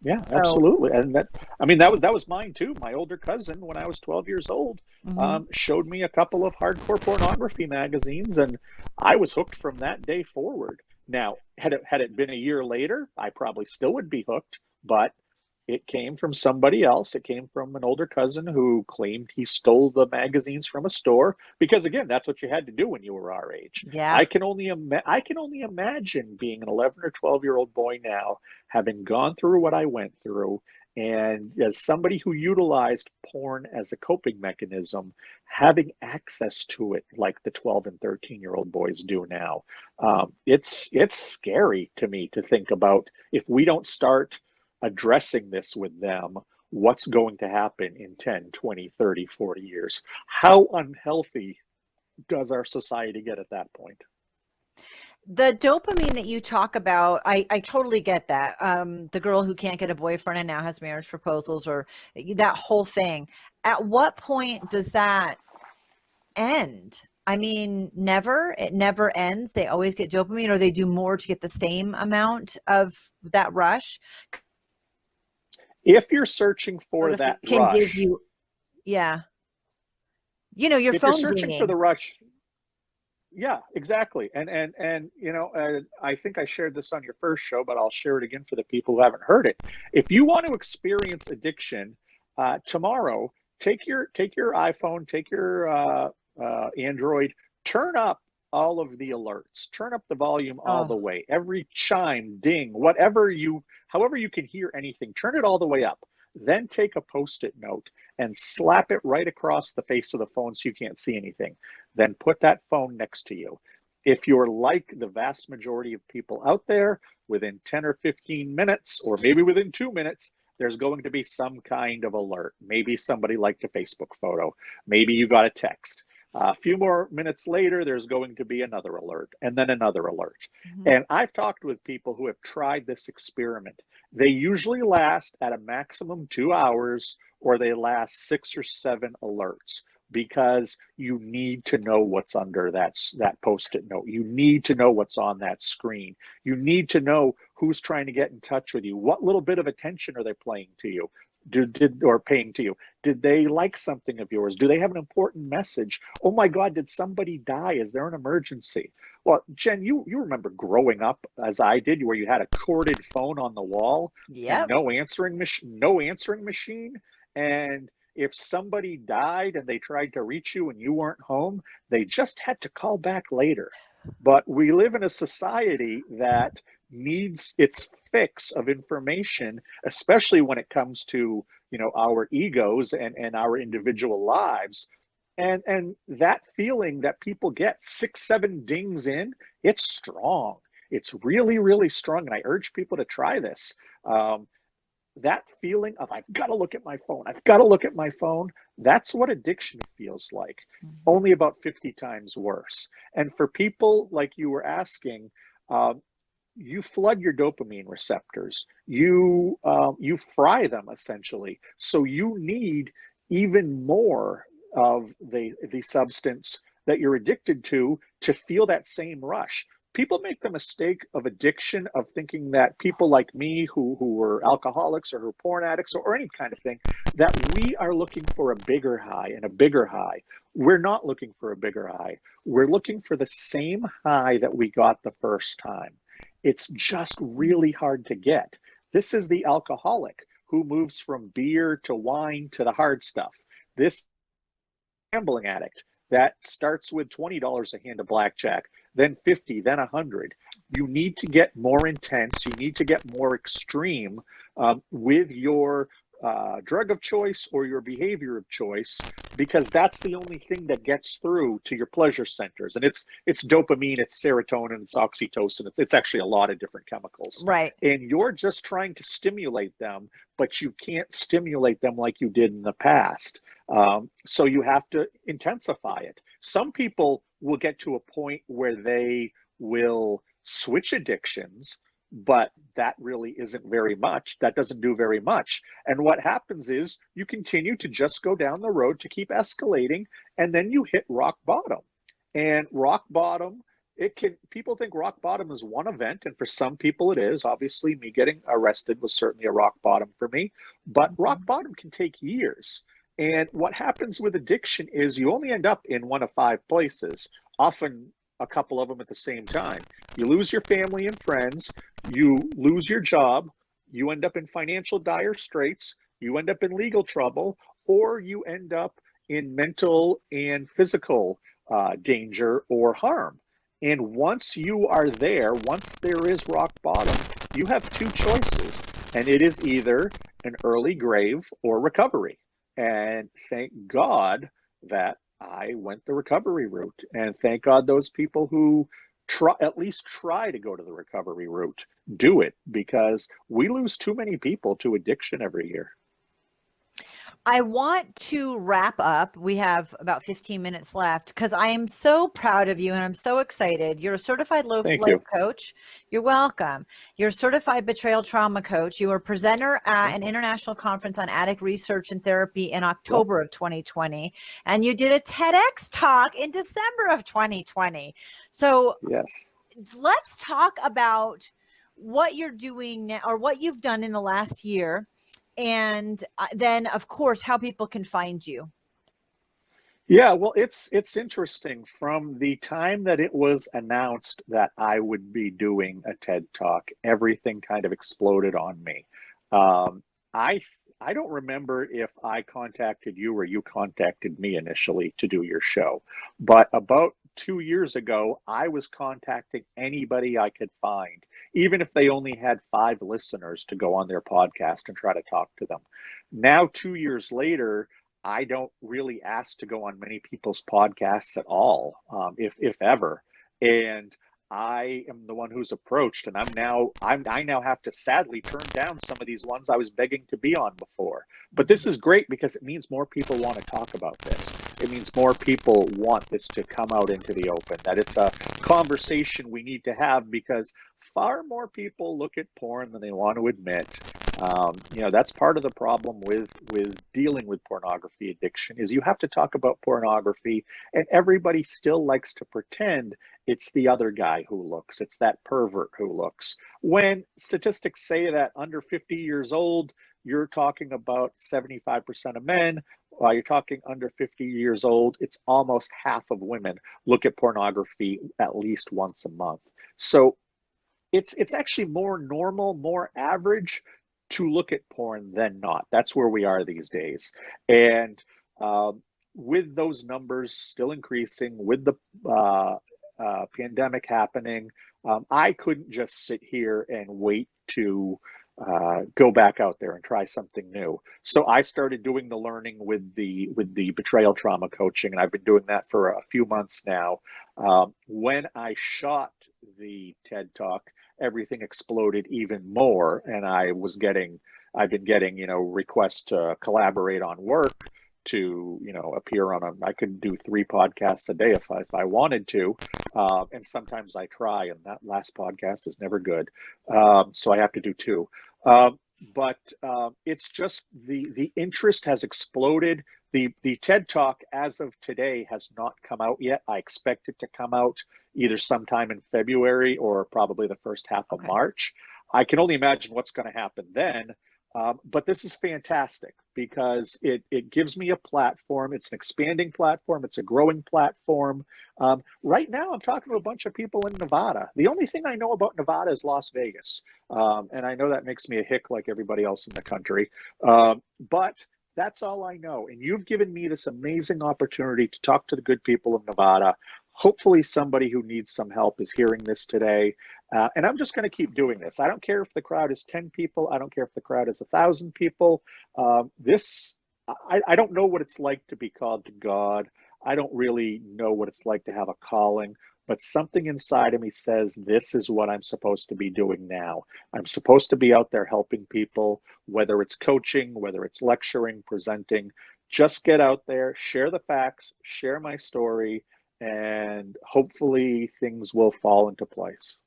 Yeah, so, absolutely. And that, I mean, that was that was mine too. My older cousin, when I was 12 years old, mm-hmm. um, showed me a couple of hardcore pornography magazines, and I was hooked from that day forward. Now, had it had it been a year later, I probably still would be hooked, but it came from somebody else. It came from an older cousin who claimed he stole the magazines from a store because again, that's what you had to do when you were our age. Yeah. I can only ima- I can only imagine being an 11 or 12 year old boy now, having gone through what I went through and as somebody who utilized porn as a coping mechanism, having access to it like the 12 and 13 year old boys do now, um, it's it's scary to me to think about if we don't start addressing this with them what's going to happen in 10 20 30 40 years? How unhealthy does our society get at that point? The dopamine that you talk about i i totally get that. Um the girl who can't get a boyfriend and now has marriage proposals or that whole thing. At what point does that end? I mean never it never ends. They always get dopamine or they do more to get the same amount of that rush if you're searching for that can rush, give you yeah. You know your if phone you're searching dinging. for the rush yeah exactly. And and and you know uh, i think i shared this on your first show but i'll share it again for the people who haven't heard it. If you want to experience addiction uh, tomorrow take your take your iphone take your uh, uh android turn up all of the alerts. Turn up the volume all oh. the ah. way. Every chime ding whatever you however you can hear anything turn it all the way up. Then take a post-it note and slap it right across the face of the phone so you can't see anything. Then put that phone next to you. If you're like the vast majority of people out there within 10 or 15 minutes or maybe within two minutes there's going to be some kind of alert. Maybe somebody liked a facebook photo. Maybe you got a text a few more minutes later, there's going to be another alert and then another alert. Mm-hmm. And I've talked with people who have tried this experiment. They usually last at a maximum two hours or they last six or seven alerts because you need to know what's under that, that post-it note. You need to know what's on that screen. You need to know who's trying to get in touch with you. What little bit of attention are they playing to you? Did, did or paying to you. Did they like something of yours? Do they have an important message? Oh my god did somebody die? Is there an emergency? Well jen you you remember growing up as i did where you had a corded phone on the wall yeah no answering machine no answering machine? And if somebody died and they tried to reach you and you weren't home they just had to call back later. But we live in a society that needs its fix of information, especially when it comes to you know our egos and, and our individual lives. And and that feeling that people get six, seven dings in, it's strong. It's really, really strong. And I urge people to try this. Um, that feeling of I've got to look at my phone, I've got to look at my phone, that's what addiction feels like, mm-hmm. only about 50 times worse. And for people like you were asking, um, you flood your dopamine receptors. You um, you fry them essentially. So you need even more of the the substance that you're addicted to to feel that same rush. People make the mistake of addiction of thinking that people like me who who were alcoholics or who are porn addicts or, or any kind of thing that we are looking for a bigger high and a bigger high. We're not looking for a bigger high. We're looking for the same high that we got the first time it's just really hard to get this is the alcoholic who moves from beer to wine to the hard stuff this gambling addict that starts with $20 a hand of blackjack then 50, then 100. You need to get more intense. You need to get more extreme um, with your uh, drug of choice or your behavior of choice because that's the only thing that gets through to your pleasure centers. And it's it's dopamine it's serotonin it's oxytocin it's, it's actually a lot of different chemicals. Right. And you're just trying to stimulate them but you can't stimulate them like you did in the past. Um, so you have to intensify it. Some people will get to a point where they will switch addictions but that really isn't very much. That doesn't do very much. And what happens is you continue to just go down the road to keep escalating and then you hit rock bottom. And rock bottom it can people think rock bottom is one event and for some people it is. Obviously me getting arrested was certainly a rock bottom for me. But rock mm-hmm. bottom can take years. And what happens with addiction is you only end up in one of five places, often a couple of them at the same time. You lose your family and friends, you lose your job, you end up in financial dire straits, you end up in legal trouble, or you end up in mental and physical uh, danger or harm. And once you are there, once there is rock bottom, you have two choices, and it is either an early grave or recovery. And thank God that I went the recovery route. And thank God those people who try at least try to go to the recovery route do it because we lose too many people to addiction every year. I want to wrap up. We have about 15 minutes left because I am so proud of you and I'm so excited. You're a certified life you. coach. You're welcome. You're a certified betrayal trauma coach. You were a presenter at an international conference on addict research and therapy in October of 2020. And you did a TEDx talk in December of 2020. So, yes. let's talk about what you're doing now or what you've done in the last year and uh, then of course how people can find you. Yeah well it's it's interesting. From the time that it was announced that i would be doing a ted talk everything kind of exploded on me. Um, i i don't remember if i contacted you or you contacted me initially to do your show but about two years ago i was contacting anybody i could find even if they only had five listeners to go on their podcast and try to talk to them. Now, two years later, I don't really ask to go on many people's podcasts at all, um, if if ever. And I am the one who's approached, and I'm now I'm I now have to sadly turn down some of these ones I was begging to be on before. But this is great because it means more people want to talk about this. It means more people want this to come out into the open. That it's a conversation we need to have because far more people look at porn than they want to admit. Um, you know, that's part of the problem with with dealing with pornography addiction is you have to talk about pornography, and everybody still likes to pretend it's the other guy who looks, it's that pervert who looks. When statistics say that under 50 years old, you're talking about 75% of men. While you're talking under 50 years old, it's almost half of women look at pornography at least once a month. So it's it's actually more normal, more average to look at porn than not. That's where we are these days, and um, with those numbers still increasing, with the uh, uh, pandemic happening, um, I couldn't just sit here and wait to uh, go back out there and try something new. So I started doing the learning with the with the betrayal trauma coaching, and I've been doing that for a few months now. Um, when I shot the TED Talk, everything exploded even more. And I was getting, I've been getting, you know, requests to collaborate on work to you know appear on a i could do three podcasts a day if i if i wanted to. Uh, and sometimes i try and that last podcast is never good. Um, so i have to do two. Um, but uh, it's just the the interest has exploded the the TED Talk as of today has not come out yet. I expect it to come out either sometime in February or probably the first half of Okay. March. I can only imagine what's going to happen then. Um, but this is fantastic because it it gives me a platform. It's an expanding platform. It's a growing platform. Um, right now, I'm talking to a bunch of people in Nevada. The only thing I know about Nevada is Las Vegas, um, and I know that makes me a hick like everybody else in the country. Um, but that's all I know. And you've given me this amazing opportunity to talk to the good people of Nevada. Hopefully, somebody who needs some help is hearing this today. Uh, and I'm just going to keep doing this. I don't care if the crowd is 10 people. I don't care if the crowd is a thousand people. Um, this, I, I don't know what it's like to be called to God. I don't really know what it's like to have a calling, but something inside of me says this is what I'm supposed to be doing now. I'm supposed to be out there helping people, whether it's coaching, whether it's lecturing, presenting. Just get out there, share the facts, share my story, and hopefully things will fall into place.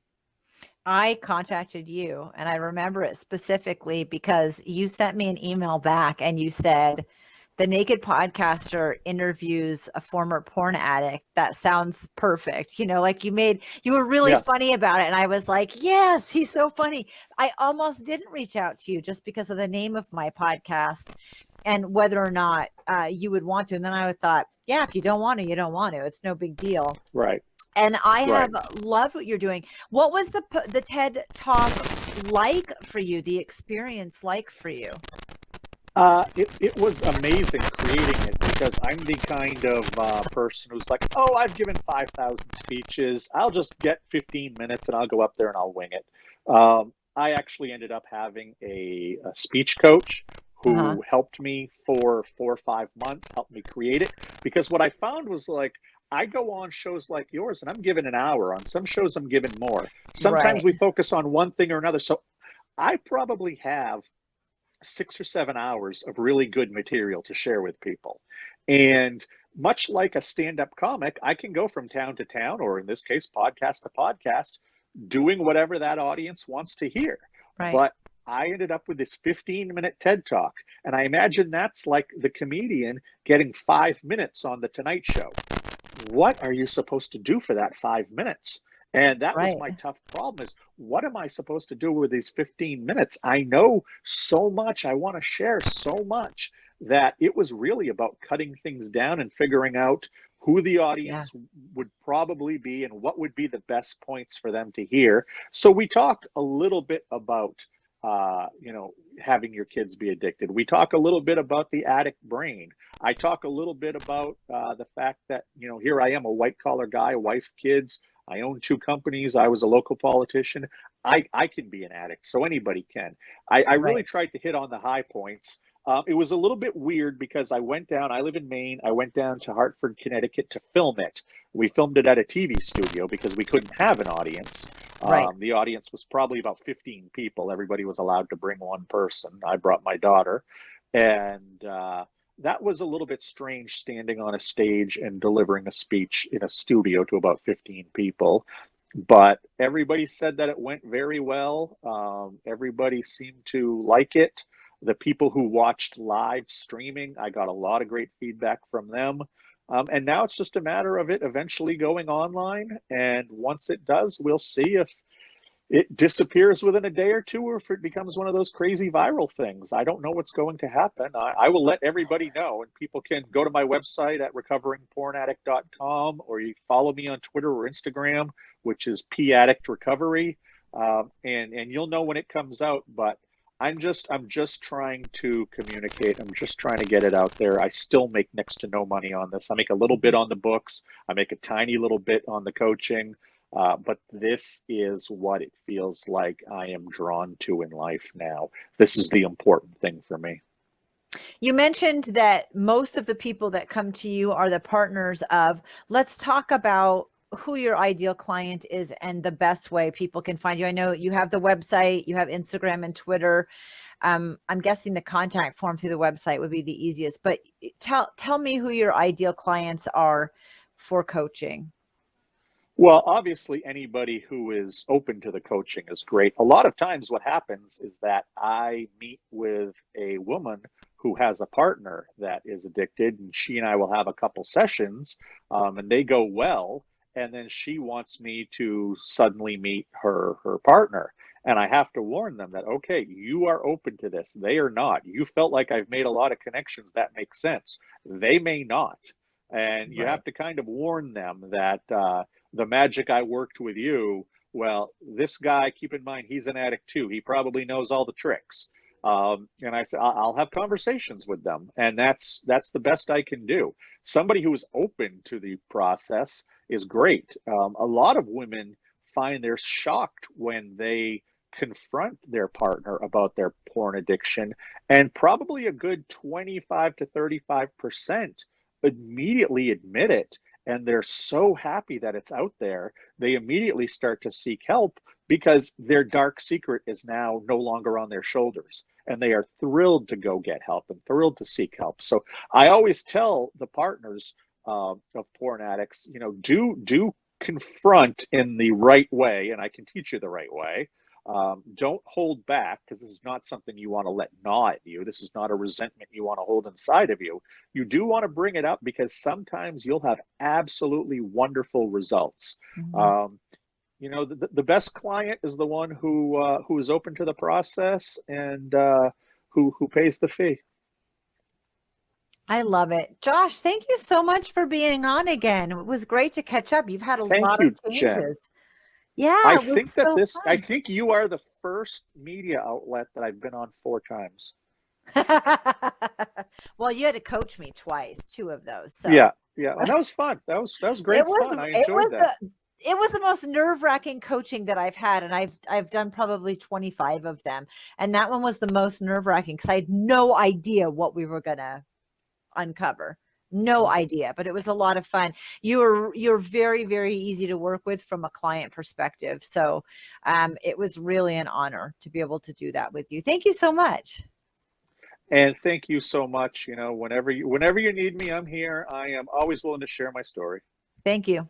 I contacted you and I remember it specifically because you sent me an email back and you said, the naked podcaster interviews a former porn addict. That sounds perfect. You know, like you made, you were really Yeah. funny about it. And I was like, yes, he's so funny. I almost didn't reach out to you just because of the name of my podcast and whether or not uh, you would want to. And then I thought, yeah, if you don't want to, you don't want to. It's no big deal Right. and I Right. have loved what you're doing. What was the the TED Talk like for you? The experience like for you? Uh, it, it was amazing creating it because I'm the kind of uh, person who's like, oh, I've given 5,000 speeches. I'll just get 15 minutes and I'll go up there and I'll wing it. Um, I actually ended up having a, a speech coach who Uh-huh. helped me for four or five months, helped me create it. Because what I found was like, I go on shows like yours and I'm given an hour. On some shows, I'm given more. Sometimes Right. we focus on one thing or another. So I probably have six or seven hours of really good material to share with people. And much like a stand up comic, I can go from town to town, or in this case, podcast to podcast, doing whatever that audience wants to hear. Right. But I ended up with this 15 minute TED talk. And I imagine that's like the comedian getting five minutes on The Tonight Show. What are you supposed to do for that five minutes? And that was my tough problem is what am I supposed to do with these 15 minutes? I know so much. I want to share so much that it was really about cutting things down and figuring out who the audience would probably be and what would be the best points for them to hear. So we talked a little bit about uh, you know, having your kids be addicted. We talk a little bit about the addict brain. I talk a little bit about uh, the fact that, you know, here I am, a white collar guy, wife, kids. I own two companies. I was a local politician. I, I can be an addict, so anybody can. I, I really Right. tried to hit on the high points. Um, it was a little bit weird because I went down, I live in Maine. I went down to Hartford, Connecticut to film it. We filmed it at a TV studio because we couldn't have an audience. Right. Um, the audience was probably about 15 people. Everybody was allowed to bring one person. I brought my daughter. And uh, that was a little bit strange standing on a stage and delivering a speech in a studio to about 15 people. But everybody said that it went very well. Um, everybody seemed to like it. The people who watched live streaming, I got a lot of great feedback from them. Um, and now it's just a matter of it eventually going online. And once it does, we'll see if it disappears within a day or two or if it becomes one of those crazy viral things. I don't know what's going to happen. I, I will let everybody know. And people can go to my website at recoveringpornaddict.com or you follow me on Twitter or Instagram, which is P Addict Recovery. Um, and, and you'll know when it comes out. But I'm just I'm just trying to communicate. I'm just trying to get it out there. I still make next to no money on this. I make a little bit on the books. I make a tiny little bit on the coaching. Uh, but this is what it feels like I am drawn to in life now. This is the important thing for me. You mentioned that most of the people that come to you are the partners of. Let's talk about who your ideal client is and the best way people can find you. I know you have the website, you have Instagram and Twitter. Um, I'm guessing the contact form through the website would be the easiest. But tell tell me who your ideal clients are for coaching. Well, obviously, anybody who is open to the coaching is great. A lot of times, what happens is that I meet with a woman who has a partner that is addicted, and she and I will have a couple sessions, um, and they go well. And then she wants me to suddenly meet her her partner, and I have to warn them that okay, you are open to this. They are not. You felt like I've made a lot of connections. That makes sense. They may not, and you Right. have to kind of warn them that. Uh, the magic I worked with you. Well, this guy, keep in mind, he's an addict too. He probably knows all the tricks. Um, and I said, "I- I'll have conversations with them, and that's that's the best I can do. Somebody who is open to the process is great. Um, a lot of women find they're shocked when they confront their partner about their porn addiction, and probably a good 25 to 35 percent immediately admit it and they're so happy that it's out there, they immediately start to seek help because their dark secret is now no longer on their shoulders. And they are thrilled to go get help and thrilled to seek help. So I always tell the partners uh, of porn addicts, you know, do do confront in the right way, and I can teach you the right way. Um, don't hold back because this is not something you want to let gnaw at you. This is not a resentment you want to hold inside of you you do want to bring it up because sometimes you'll have absolutely wonderful results. Mhm. Um, you know, the, the best client is the one who uh, who is open to the process and uh, who who pays the fee. I love it. Josh, thank you so much for being on again. It was great to catch up. You've had a Thank lot you, of Jen. Yeah, I think that so this. I think you are the first media outlet that I've been on four times. well, you had to coach me twice, two of those. So Yeah, yeah, and that was fun. That was that was great it was fun. I it enjoyed was that. the it was the most nerve-wracking coaching that I've had, and I've I've done probably 25 of them. And that one was the most nerve-wracking because I had no idea what we were gonna uncover. No idea, but it was a lot of fun. You were you're very, very easy to work with from a client perspective. So um, it was really an honor to be able to do that with you. Thank you so much. And thank you so much. You know, whenever you whenever you need me, I'm here. I am always willing to share my story. Thank you.